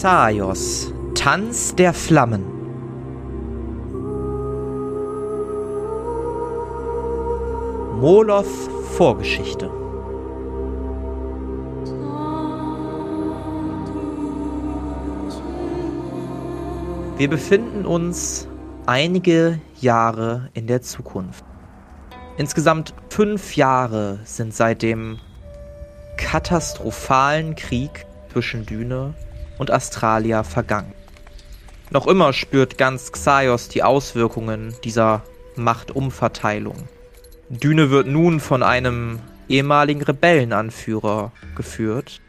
Xaios, Tanz der Flammen. Moloth Vorgeschichte. Wir befinden uns einige Jahre in der Zukunft. Insgesamt fünf Jahre sind seit dem katastrophalen Krieg zwischen Düne und Astralia vergangen. Noch immer spürt ganz Xaios die Auswirkungen dieser Machtumverteilung. Düne wird nun von einem ehemaligen Rebellenanführer geführt,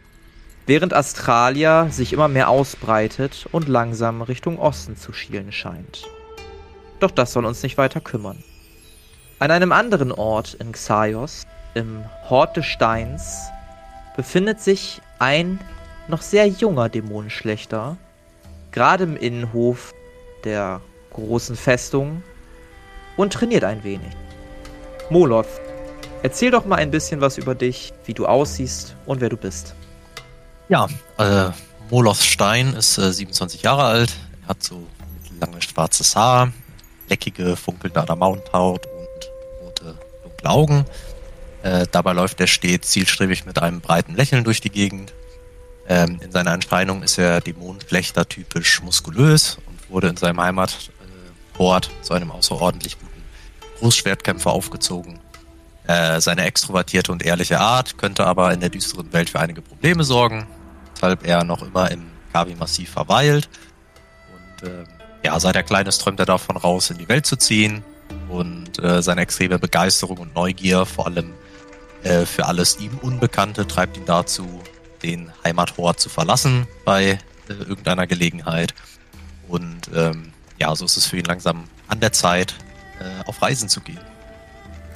während Astralia sich immer mehr ausbreitet und langsam Richtung Osten zu schielen scheint. Doch das soll uns nicht weiter kümmern. An einem anderen Ort in Xaios, im Hort des Steins, befindet sich ein noch sehr junger Dämonenschlechter, gerade im Innenhof der großen Festung und trainiert ein wenig. Moloth, erzähl doch mal ein bisschen was über dich, wie du aussiehst und wer du bist. Ja, äh, Moloth Stein ist äh, 27 Jahre alt, er hat so lange schwarzes Haar, leckige, funkelnde Adamanthaut und rote, dunkle Augen. Äh, dabei läuft er stets zielstrebig mit einem breiten Lächeln durch die Gegend. Ähm, in seiner Erscheinung ist er Dämonenflechter typisch muskulös und wurde in seinem Heimatort zu einem außerordentlich guten Großschwertkämpfer aufgezogen. Äh, seine extrovertierte und ehrliche Art könnte aber in der düsteren Welt für einige Probleme sorgen, weshalb er noch immer im Kavi-Massiv verweilt. Und äh, ja, seit er klein ist, träumt er davon raus, in die Welt zu ziehen. Und äh, seine extreme Begeisterung und Neugier, vor allem äh, für alles ihm Unbekannte, treibt ihn dazu, den Heimathort zu verlassen bei äh, irgendeiner Gelegenheit. Und ähm, ja, so ist es für ihn langsam an der Zeit, äh, auf Reisen zu gehen.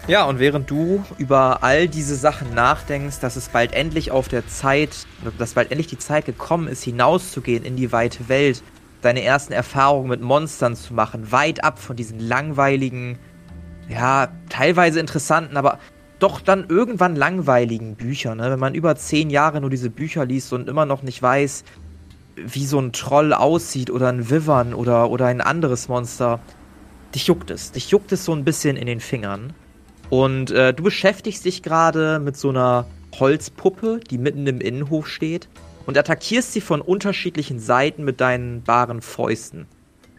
Ja, und während du über all diese Sachen nachdenkst, dass es bald endlich auf der Zeit, dass bald endlich die Zeit gekommen ist, hinauszugehen in die weite Welt, deine ersten Erfahrungen mit Monstern zu machen, weit ab von diesen langweiligen, ja, teilweise interessanten, aber doch dann irgendwann langweiligen Bücher, ne? Wenn man über zehn Jahre nur diese Bücher liest und immer noch nicht weiß, wie so ein Troll aussieht oder ein Wivern oder, oder ein anderes Monster, dich juckt es. Dich juckt es so ein bisschen in den Fingern. Und äh, du beschäftigst dich gerade mit so einer Holzpuppe, die mitten im Innenhof steht, und attackierst sie von unterschiedlichen Seiten mit deinen baren Fäusten.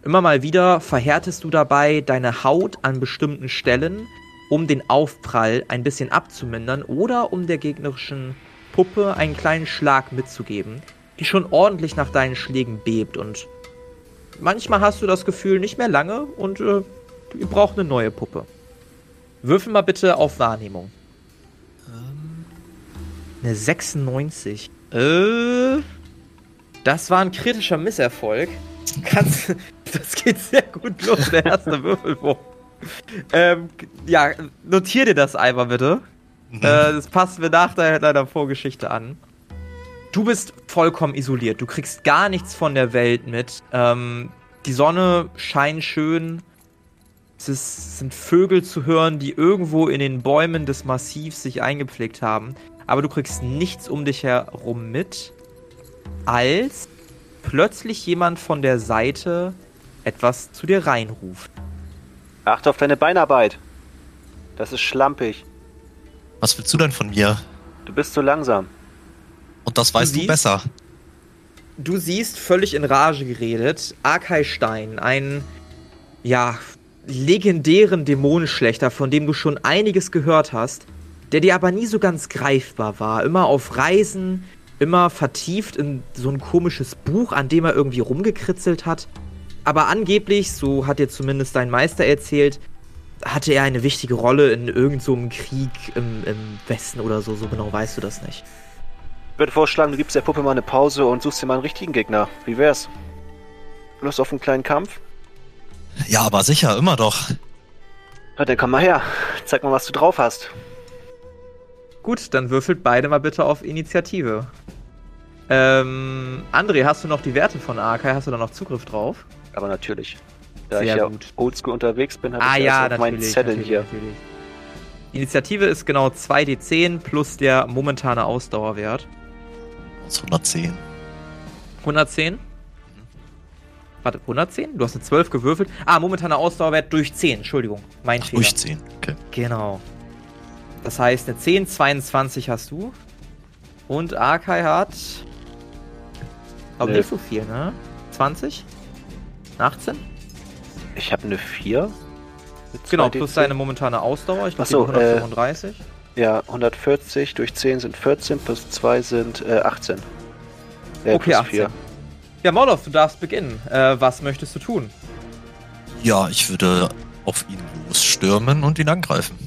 Immer mal wieder verhärtest du dabei deine Haut an bestimmten Stellen, um den Aufprall ein bisschen abzumindern oder um der gegnerischen Puppe einen kleinen Schlag mitzugeben, die schon ordentlich nach deinen Schlägen bebt und manchmal hast du das Gefühl nicht mehr lange und äh, ihr braucht eine neue Puppe. Würfel mal bitte auf Wahrnehmung. Ähm. Eine 96. Äh, das war ein kritischer Misserfolg. Kannst, das geht sehr gut los, der erste Würfelwurf ähm, ja, notier dir das einmal bitte. Mhm. Äh, das passt mir nach deiner Vorgeschichte an. Du bist vollkommen isoliert. Du kriegst gar nichts von der Welt mit. Ähm, die Sonne scheint schön. Es ist, sind Vögel zu hören, die irgendwo in den Bäumen des Massivs sich eingepflegt haben. Aber du kriegst nichts um dich herum mit, als plötzlich jemand von der Seite etwas zu dir reinruft. Achte auf deine Beinarbeit. Das ist schlampig. Was willst du denn von mir? Du bist zu langsam. Und das weißt du, siehst, du besser. Du siehst, völlig in Rage geredet, Arkai Stein, einen, ja, legendären Dämonenschlechter, von dem du schon einiges gehört hast, der dir aber nie so ganz greifbar war. Immer auf Reisen, immer vertieft in so ein komisches Buch, an dem er irgendwie rumgekritzelt hat. Aber angeblich, so hat dir zumindest dein Meister erzählt, hatte er eine wichtige Rolle in irgendeinem so Krieg im, im, Westen oder so. So genau weißt du das nicht. Ich würde vorschlagen, du gibst der Puppe mal eine Pause und suchst dir mal einen richtigen Gegner. Wie wär's? Lust auf einen kleinen Kampf? Ja, aber sicher, immer doch. Na, dann komm mal her. Zeig mal, was du drauf hast. Gut, dann würfelt beide mal bitte auf Initiative. Ähm, André, hast du noch die Werte von Arkai? Hast du da noch Zugriff drauf? Aber natürlich. Da Sehr ich ja gut. oldschool unterwegs bin, habe ah, ich ja, auf meinen Zettel hier. Natürlich. Initiative ist genau 2d10 plus der momentane Ausdauerwert. Das 110. 110? Warte, 110? Du hast eine 12 gewürfelt. Ah, momentaner Ausdauerwert durch 10. Entschuldigung, mein Ach, Fehler. durch 10. Okay. Genau. Das heißt, eine 10, 22 hast du. Und Arkai hat. Aber Nee. nicht so viel, ne? 20? 18? Ich habe eine 4. mit Genau, 2d10. plus deine momentane Ausdauer. Ich glaube, so, äh, 135. Ja, 140 durch 10 sind 14, plus 2 sind äh, 18. Äh, okay, plus 18. vier. Ja, Molov, du darfst beginnen. Äh, was möchtest du tun? Ja, ich würde auf ihn losstürmen und ihn angreifen.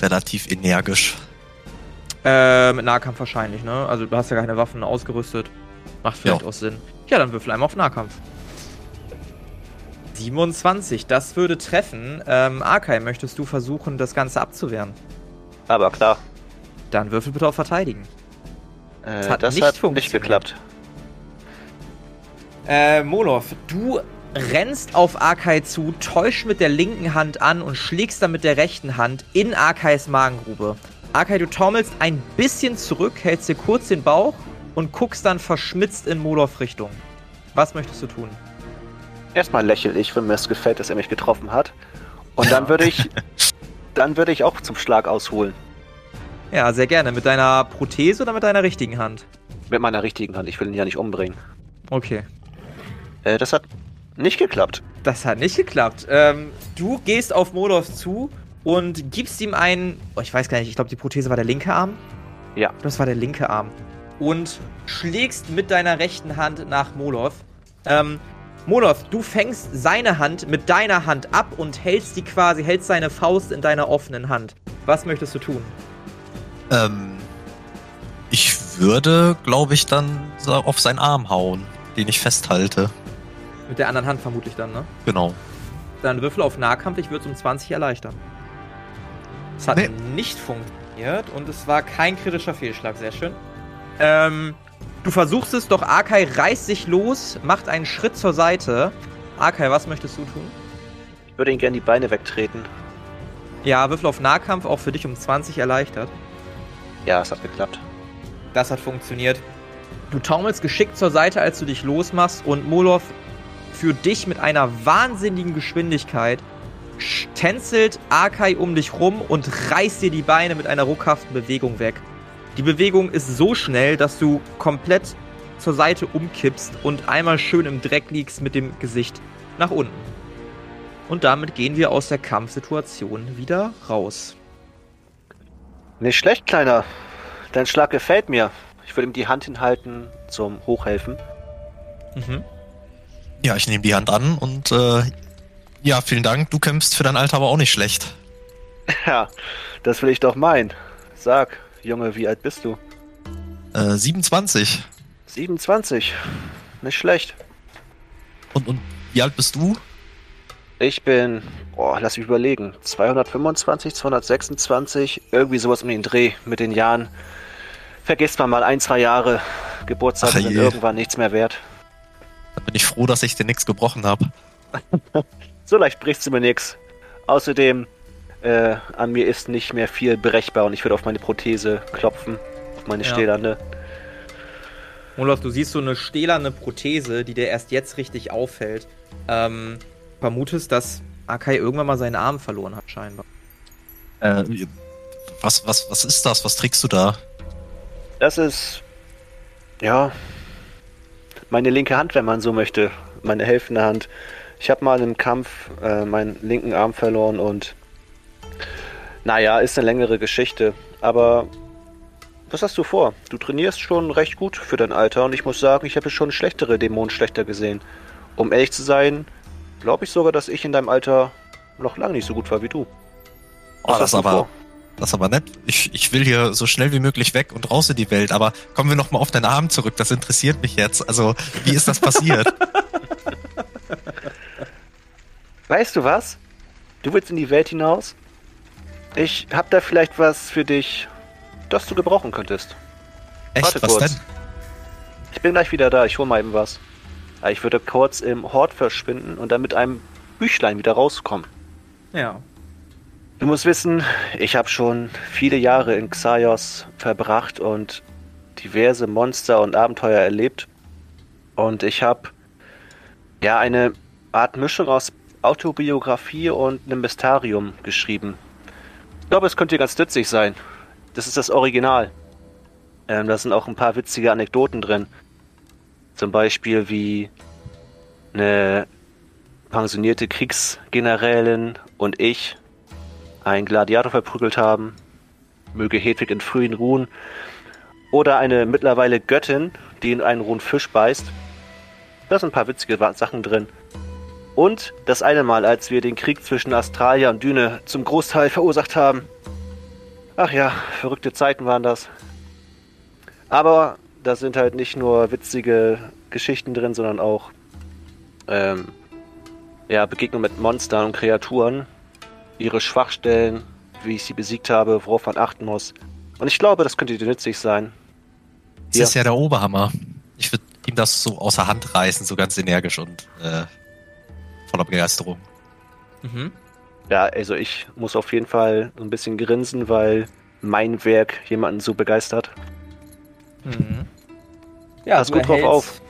Relativ energisch. Äh, mit Nahkampf wahrscheinlich, ne? Also du hast ja keine Waffen ausgerüstet. Macht vielleicht Ja. auch Sinn. Ja, dann würfel einmal auf Nahkampf. 27, das würde treffen. Ähm, Arkai, möchtest du versuchen, das Ganze abzuwehren? Aber klar, Dann würfel bitte auf Verteidigen. äh, Es hat das nicht hat nicht geklappt. Äh, Molov, du rennst auf Arkai zu, täusch mit der linken Hand an und schlägst dann mit der rechten Hand in Arkais Magengrube. Arkai, du taumelst ein bisschen zurück, hältst dir kurz den Bauch und guckst dann verschmitzt in Molov Richtung. Was möchtest du tun? Erstmal lächle ich, wenn mir es gefällt, dass er mich getroffen hat. Und dann würde ich, dann würde ich auch zum Schlag ausholen. Ja, sehr gerne. Mit deiner Prothese oder mit deiner richtigen Hand? Mit meiner richtigen Hand. Ich will ihn ja nicht umbringen. Okay. Äh, das hat nicht geklappt. Das hat nicht geklappt. Ähm, du gehst auf Molov zu und gibst ihm einen. Oh, ich weiß gar nicht, ich glaube, die Prothese war der linke Arm. Ja. Das war der linke Arm. Und schlägst mit deiner rechten Hand nach Molov. Ähm, Molov, du fängst seine Hand mit deiner Hand ab und hältst die quasi, hältst seine Faust in deiner offenen Hand. Was möchtest du tun? Ähm, ich würde, glaube ich, dann auf seinen Arm hauen, den ich festhalte. Mit der anderen Hand vermutlich dann, ne? Genau. Dann Würfel auf Nahkampf, ich würde es um 20 erleichtern. Es hat Nee. nicht funktioniert und es war kein kritischer Fehlschlag, sehr schön. Ähm, du versuchst es, doch Arkai reißt sich los, macht einen Schritt zur Seite. Arkai, was möchtest du tun? Ich würde ihn gerne die Beine wegtreten. Ja, Würfel auf Nahkampf auch für dich um 20 erleichtert. Ja, es hat geklappt. Das hat funktioniert. Du taumelst geschickt zur Seite, als du dich losmachst und Molov für dich mit einer wahnsinnigen Geschwindigkeit sch- tänzelt Arkai um dich rum und reißt dir die Beine mit einer ruckhaften Bewegung weg. Die Bewegung ist so schnell, dass du komplett zur Seite umkippst und einmal schön im Dreck liegst mit dem Gesicht nach unten. Und damit gehen wir aus der Kampfsituation wieder raus. Nicht schlecht, Kleiner. Dein Schlag gefällt mir. Ich würde ihm die Hand hinhalten zum Hochhelfen. Mhm. Ja, ich nehme die Hand an und äh, ja, vielen Dank. Du kämpfst für dein Alter aber auch nicht schlecht. Ja, das will ich doch meinen. Sag, Junge, wie alt bist du? Äh, 27. 27. Nicht schlecht. Und, und wie alt bist du? Ich bin, boah, lass mich überlegen, 225, 226, irgendwie sowas um den Dreh mit den Jahren. Vergisst man mal ein, zwei Jahre. Geburtstage Ach sind irgendwann nichts mehr wert. Dann bin ich froh, dass ich dir nichts gebrochen habe. So leicht brichst du mir nix. Außerdem, äh, an mir ist nicht mehr viel brechbar und ich würde auf meine Prothese klopfen. Auf meine Ja. stählerne. Olaf, du siehst so eine stählerne Prothese, die dir erst jetzt richtig auffällt. Ähm, vermutest, dass Akai irgendwann mal seinen Arm verloren hat, scheinbar. Äh, was, was, was ist das? Was trägst du da? Das ist, ja, meine linke Hand, wenn man so möchte. Meine helfende Hand. Ich habe mal im Kampf äh, meinen linken Arm verloren und, naja, ist eine längere Geschichte. Aber was hast du vor? Du trainierst schon recht gut für dein Alter und ich muss sagen, ich habe schon schlechtere Dämonen schlechter gesehen. Um ehrlich zu sein, glaube ich sogar, dass ich in deinem Alter noch lange nicht so gut war wie du. Oh, Was das hast du aber, vor? das ist aber nett. Ich, ich will hier so schnell wie möglich weg und raus in die Welt, aber kommen wir nochmal auf deinen Arm zurück. Das interessiert mich jetzt. Also, wie ist das passiert? Weißt du was? Du willst in die Welt hinaus? Ich hab da vielleicht was für dich, das du gebrauchen könntest. Echt? Warte was kurz. denn? Ich bin gleich wieder da, ich hol mal eben was. Ich würde kurz im Hort verschwinden und dann mit einem Büchlein wieder rauskommen. Ja. Du musst wissen, ich habe schon viele Jahre in Xaios verbracht und diverse Monster und Abenteuer erlebt. Und ich habe ja eine Art Mischung aus Autobiografie und einem Mysterium geschrieben. Ich glaube, es könnte ganz nützlich sein. Das ist das Original. Ähm, da sind auch ein paar witzige Anekdoten drin. Zum Beispiel wie eine pensionierte Kriegsgenerälin und ich einen Gladiator verprügelt haben. Möge Hedwig in frühen ruhen. Oder eine mittlerweile Göttin, die in einen rohen Fisch beißt. Da sind ein paar witzige Sachen drin. Und das eine Mal, als wir den Krieg zwischen Australia und Düne zum Großteil verursacht haben. Ach ja, verrückte Zeiten waren das. Aber da sind halt nicht nur witzige Geschichten drin, sondern auch ähm, ja, Begegnungen mit Monstern und Kreaturen, ihre Schwachstellen, wie ich sie besiegt habe, worauf man achten muss. Und ich glaube, das könnte dir nützlich sein. Das ja. ist ja der Oberhammer. Ich würde ihm das so außer Hand reißen, so ganz energisch und äh, voller Begeisterung. Mhm. Ja, also ich muss auf jeden Fall ein bisschen grinsen, weil mein Werk jemanden so begeistert. Mhm. Ja, Pass gut drauf auf.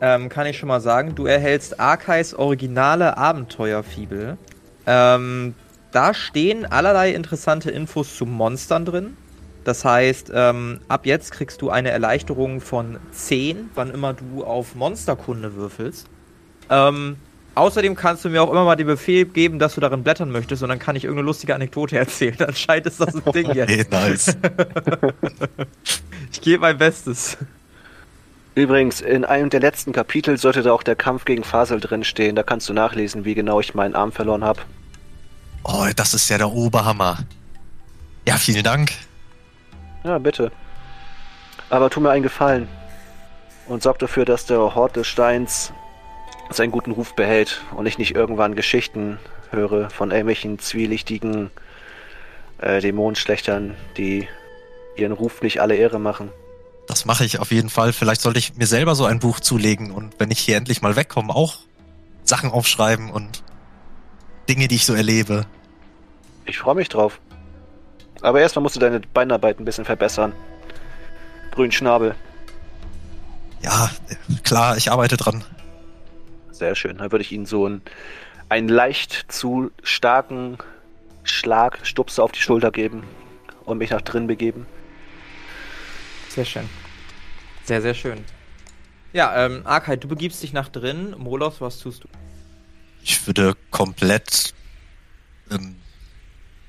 Ähm, kann ich schon mal sagen, du erhältst Arkais originale Abenteuerfibel. Ähm, da stehen allerlei interessante Infos zu Monstern drin. Das heißt, ähm, ab jetzt kriegst du eine Erleichterung von 10, wann immer du auf Monsterkunde würfelst. Ähm, außerdem kannst du mir auch immer mal den Befehl geben, dass du darin blättern möchtest und dann kann ich irgendeine lustige Anekdote erzählen. Anscheinend ist das ein Ding jetzt. Okay, nice. ich gebe mein Bestes. Übrigens, in einem der letzten Kapitel sollte da auch der Kampf gegen Fasel drinstehen. Da kannst du nachlesen, wie genau ich meinen Arm verloren habe. Oh, das ist ja der Oberhammer. Ja, vielen Dank. Ja, bitte. Aber tu mir einen Gefallen und sorg dafür, dass der Hort des Steins seinen guten Ruf behält und ich nicht irgendwann Geschichten höre von irgendwelchen zwielichtigen äh, Dämonenschlechtern, die ihren Ruf nicht alle Ehre machen. Das mache ich auf jeden Fall. Vielleicht sollte ich mir selber so ein Buch zulegen und wenn ich hier endlich mal wegkomme, auch Sachen aufschreiben und Dinge, die ich so erlebe. Ich freue mich drauf. Aber erstmal musst du deine Beinarbeit ein bisschen verbessern. Grün Schnabel. Ja, klar, ich arbeite dran. Sehr schön. Dann würde ich Ihnen so einen, einen leicht zu starken Schlag, Stupse auf die Schulter geben und mich nach drin begeben. Sehr schön. Sehr, sehr schön. Ja, ähm, Arkay, du begibst dich nach drin. Molos, was tust du? Ich würde komplett ähm,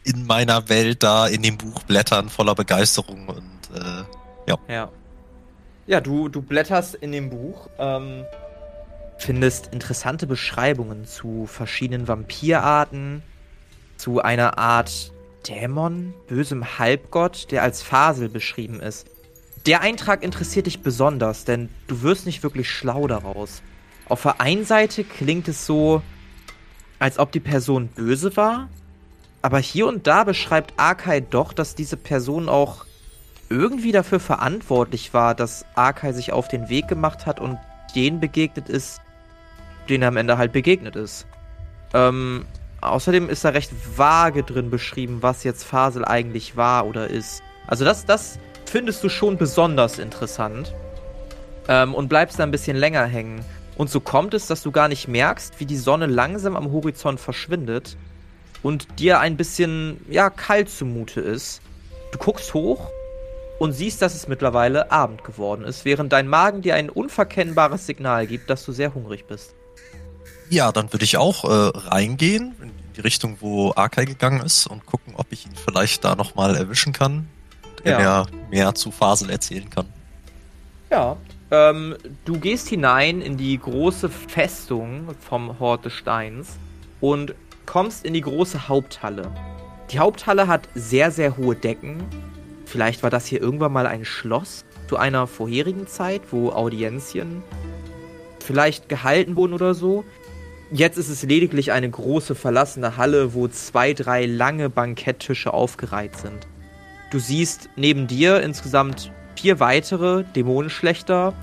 in meiner Welt da in dem Buch blättern, voller Begeisterung und äh, ja. Ja. Ja, du, du blätterst in dem Buch, ähm, findest interessante Beschreibungen zu verschiedenen Vampirarten, zu einer Art Dämon, bösem Halbgott, der als Fasel beschrieben ist. Der Eintrag interessiert dich besonders, denn du wirst nicht wirklich schlau daraus. Auf der einen Seite klingt es so, als ob die Person böse war, aber hier und da beschreibt Arkai doch, dass diese Person auch irgendwie dafür verantwortlich war, dass Arkai sich auf den Weg gemacht hat und den begegnet ist, den er am Ende halt begegnet ist. Ähm, außerdem ist da recht vage drin beschrieben, was jetzt Fasel eigentlich war oder ist. Also das, das findest du schon besonders interessant. Ähm, und bleibst da ein bisschen länger hängen. Und so kommt es, dass du gar nicht merkst, wie die Sonne langsam am Horizont verschwindet und dir ein bisschen, ja, kalt zumute ist. Du guckst hoch und siehst, dass es mittlerweile Abend geworden ist, während dein Magen dir ein unverkennbares Signal gibt, dass du sehr hungrig bist. Ja, dann würde ich auch äh, reingehen in die Richtung, wo Arkai gegangen ist und gucken, ob ich ihn vielleicht da nochmal erwischen kann und ja. er mehr zu Fasel erzählen kann. Ja, ähm, du gehst hinein in die große Festung vom Hort des Steins und kommst in die große Haupthalle. Die Haupthalle hat sehr, sehr hohe Decken. Vielleicht war das hier irgendwann mal ein Schloss zu einer vorherigen Zeit, wo Audienzien vielleicht gehalten wurden oder so. Jetzt ist es lediglich eine große verlassene Halle, wo zwei, drei lange Banketttische aufgereiht sind. Du siehst neben dir insgesamt vier weitere Dämonenschlechter.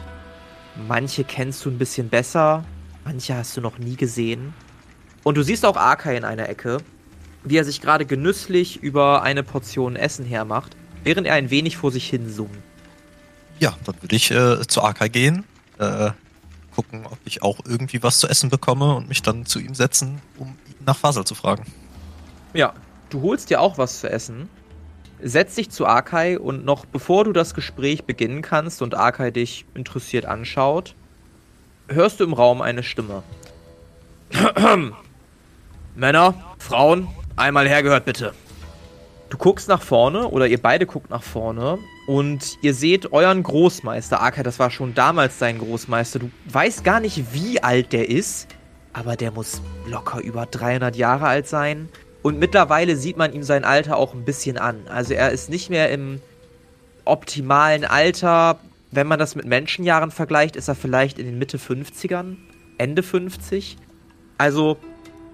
Manche kennst du ein bisschen besser, manche hast du noch nie gesehen. Und du siehst auch Arkai in einer Ecke, wie er sich gerade genüsslich über eine Portion Essen hermacht, während er ein wenig vor sich hin summt. Ja, dann würde ich äh, zu Arkai gehen, äh, gucken, ob ich auch irgendwie was zu essen bekomme und mich dann zu ihm setzen, um ihn nach Fasel zu fragen. Ja, du holst dir auch was zu essen, setzt dich zu Arkai und noch bevor du das Gespräch beginnen kannst und Arkai dich interessiert anschaut, hörst du im Raum eine Stimme. Männer, Frauen, einmal hergehört bitte. Du guckst nach vorne oder ihr beide guckt nach vorne und ihr seht euren Großmeister. Arkai, das war schon damals dein Großmeister. Du weißt gar nicht, wie alt der ist, aber der muss locker über 300 Jahre alt sein. Und mittlerweile sieht man ihm sein Alter auch ein bisschen an. Also er ist nicht mehr im optimalen Alter. Wenn man das mit Menschenjahren vergleicht, ist er vielleicht in den Mitte 50ern, Ende 50. Also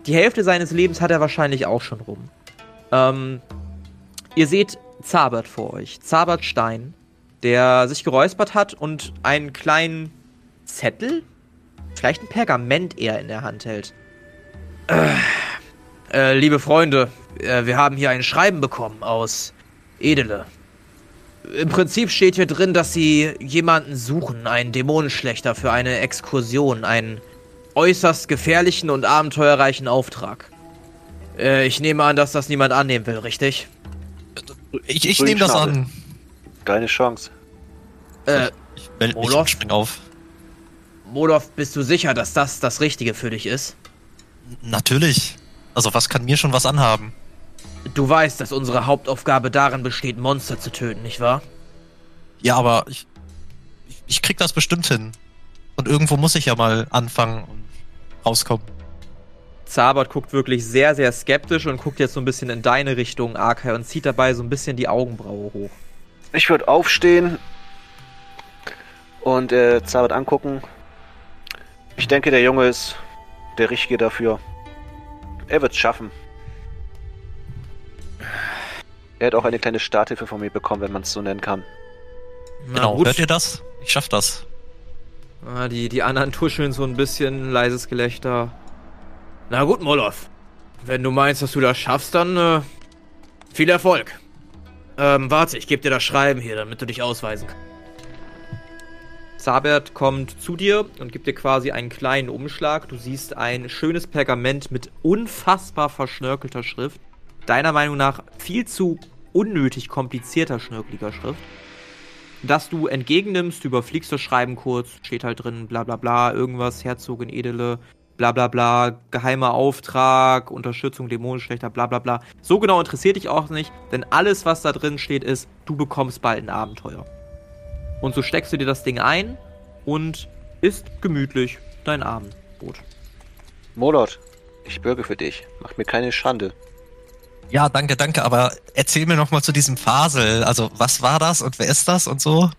die Hälfte seines Lebens hat er wahrscheinlich auch schon rum. Ähm, ihr seht Zabert vor euch, Zabert Stein, der sich geräuspert hat und einen kleinen Zettel, vielleicht ein Pergament eher in der Hand hält. Äh, äh, liebe Freunde, äh, wir haben hier ein Schreiben bekommen aus Edele. Im Prinzip steht hier drin, dass sie jemanden suchen, einen Dämonenschlechter für eine Exkursion, einen äußerst gefährlichen und abenteuerreichen Auftrag. Äh, ich nehme an, dass das niemand annehmen will, richtig? Ich, ich nehme das an. Keine Chance. Äh, Ich melde mich und spring auf. Molov, bist du sicher, dass das das Richtige für dich ist? Natürlich. Also was kann mir schon was anhaben? Du weißt, dass unsere Hauptaufgabe darin besteht, Monster zu töten, nicht wahr? Ja, aber ich, ich, ich krieg das bestimmt hin. Und irgendwo muss ich ja mal anfangen und rauskommen. Zabert guckt wirklich sehr, sehr skeptisch und guckt jetzt so ein bisschen in deine Richtung, Arkai, und zieht dabei so ein bisschen die Augenbraue hoch. Ich würde aufstehen und äh, Zabert angucken. Ich denke, der Junge ist der Richtige dafür. Er wird's schaffen. Er hat auch eine kleine Starthilfe von mir bekommen, wenn man es so nennen kann. Na genau, gut. hört ihr das? Ich schaff das. Ah, die, die anderen tuscheln so ein bisschen, leises Gelächter. Na gut, Molov. Wenn du meinst, dass du das schaffst, dann äh, viel Erfolg. Ähm, warte, ich gebe dir das Schreiben hier, damit du dich ausweisen kannst. Zabert kommt zu dir und gibt dir quasi einen kleinen Umschlag. Du siehst ein schönes Pergament mit unfassbar verschnörkelter Schrift. Deiner Meinung nach viel zu unnötig komplizierter schnörkeliger Schrift. Das du entgegennimmst, überfliegst das Schreiben kurz, steht halt drin, bla bla bla, irgendwas, Herzogin Edele, bla bla bla, geheimer Auftrag, Unterstützung Dämonenschlechter, bla bla bla. So genau interessiert dich auch nicht, denn alles, was da drin steht, ist, du bekommst bald ein Abenteuer. Und so steckst du dir das Ding ein und isst gemütlich dein Abendbrot. Molot, ich bürge für dich. Mach mir keine Schande. Ja, danke, danke, aber erzähl mir noch mal zu diesem Fasel. Also, was war das und wer ist das und so?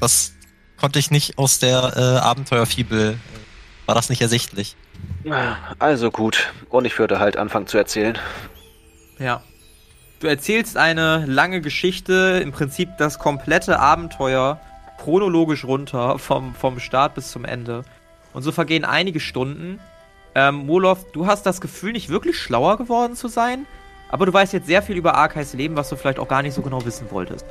Das konnte ich nicht aus der äh, Abenteuerfibel. äh, War das nicht ersichtlich? Also gut. Und ich würde halt anfangen zu erzählen. Ja. Du erzählst eine lange Geschichte, im Prinzip das komplette Abenteuer chronologisch runter, vom, vom Start bis zum Ende. Und so vergehen einige Stunden. Ähm, Molov, du hast das Gefühl, nicht wirklich schlauer geworden zu sein, aber du weißt jetzt sehr viel über Arkais Leben, was du vielleicht auch gar nicht so genau wissen wolltest.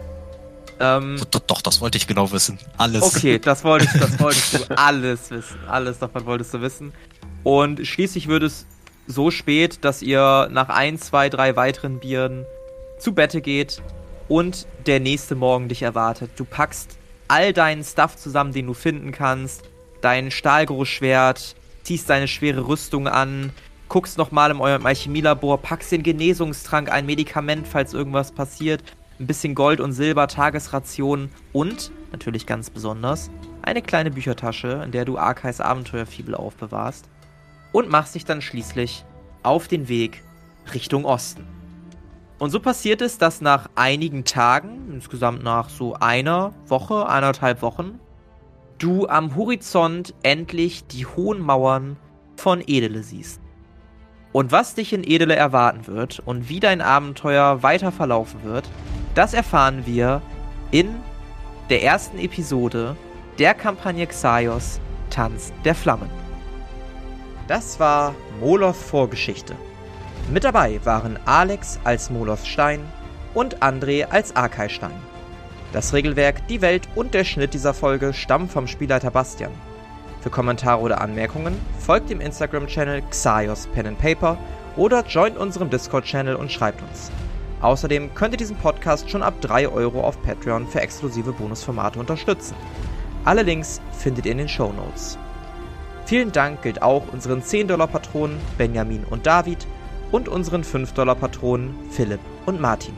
Ähm, Doch, doch, das wollte ich genau wissen. Alles. Okay, das wolltest, das wolltest du alles wissen. Alles davon wolltest du wissen. Und schließlich wird es so spät, dass ihr nach ein, zwei, drei weiteren Bieren zu Bette geht und der nächste Morgen dich erwartet. Du packst all deinen Stuff zusammen, den du finden kannst, dein Stahlgroßschwert, ziehst deine schwere Rüstung an, guckst nochmal in eurem Alchemielabor, packst den Genesungstrank, ein Medikament, falls irgendwas passiert, ein bisschen Gold und Silber, Tagesrationen und, natürlich ganz besonders, eine kleine Büchertasche, in der du Arkais Abenteuerfibel aufbewahrst und machst dich dann schließlich auf den Weg Richtung Osten. Und so passiert es, dass nach einigen Tagen, insgesamt nach so einer Woche, eineinhalb Wochen, du am Horizont endlich die hohen Mauern von Edele siehst. Und was dich in Edele erwarten wird und wie dein Abenteuer weiter verlaufen wird, das erfahren wir in der ersten Episode der Kampagne Xaios Tanz der Flammen. Das war Moloth Vorgeschichte. Mit dabei waren Alex als Moloth Stein und André als Arkai Stein. Das Regelwerk, die Welt und der Schnitt dieser Folge stammen vom Spielleiter Bastian. Für Kommentare oder Anmerkungen folgt dem Instagram-Channel Xaios Pen and Paper oder joint unserem Discord-Channel und schreibt uns. Außerdem könnt ihr diesen Podcast schon ab 3 Euro auf Patreon für exklusive Bonusformate unterstützen. Alle Links findet ihr in den Show Notes. Vielen Dank gilt auch unseren 10-Dollar-Patronen Benjamin und David und unseren 5-Dollar-Patronen Philipp und Martin.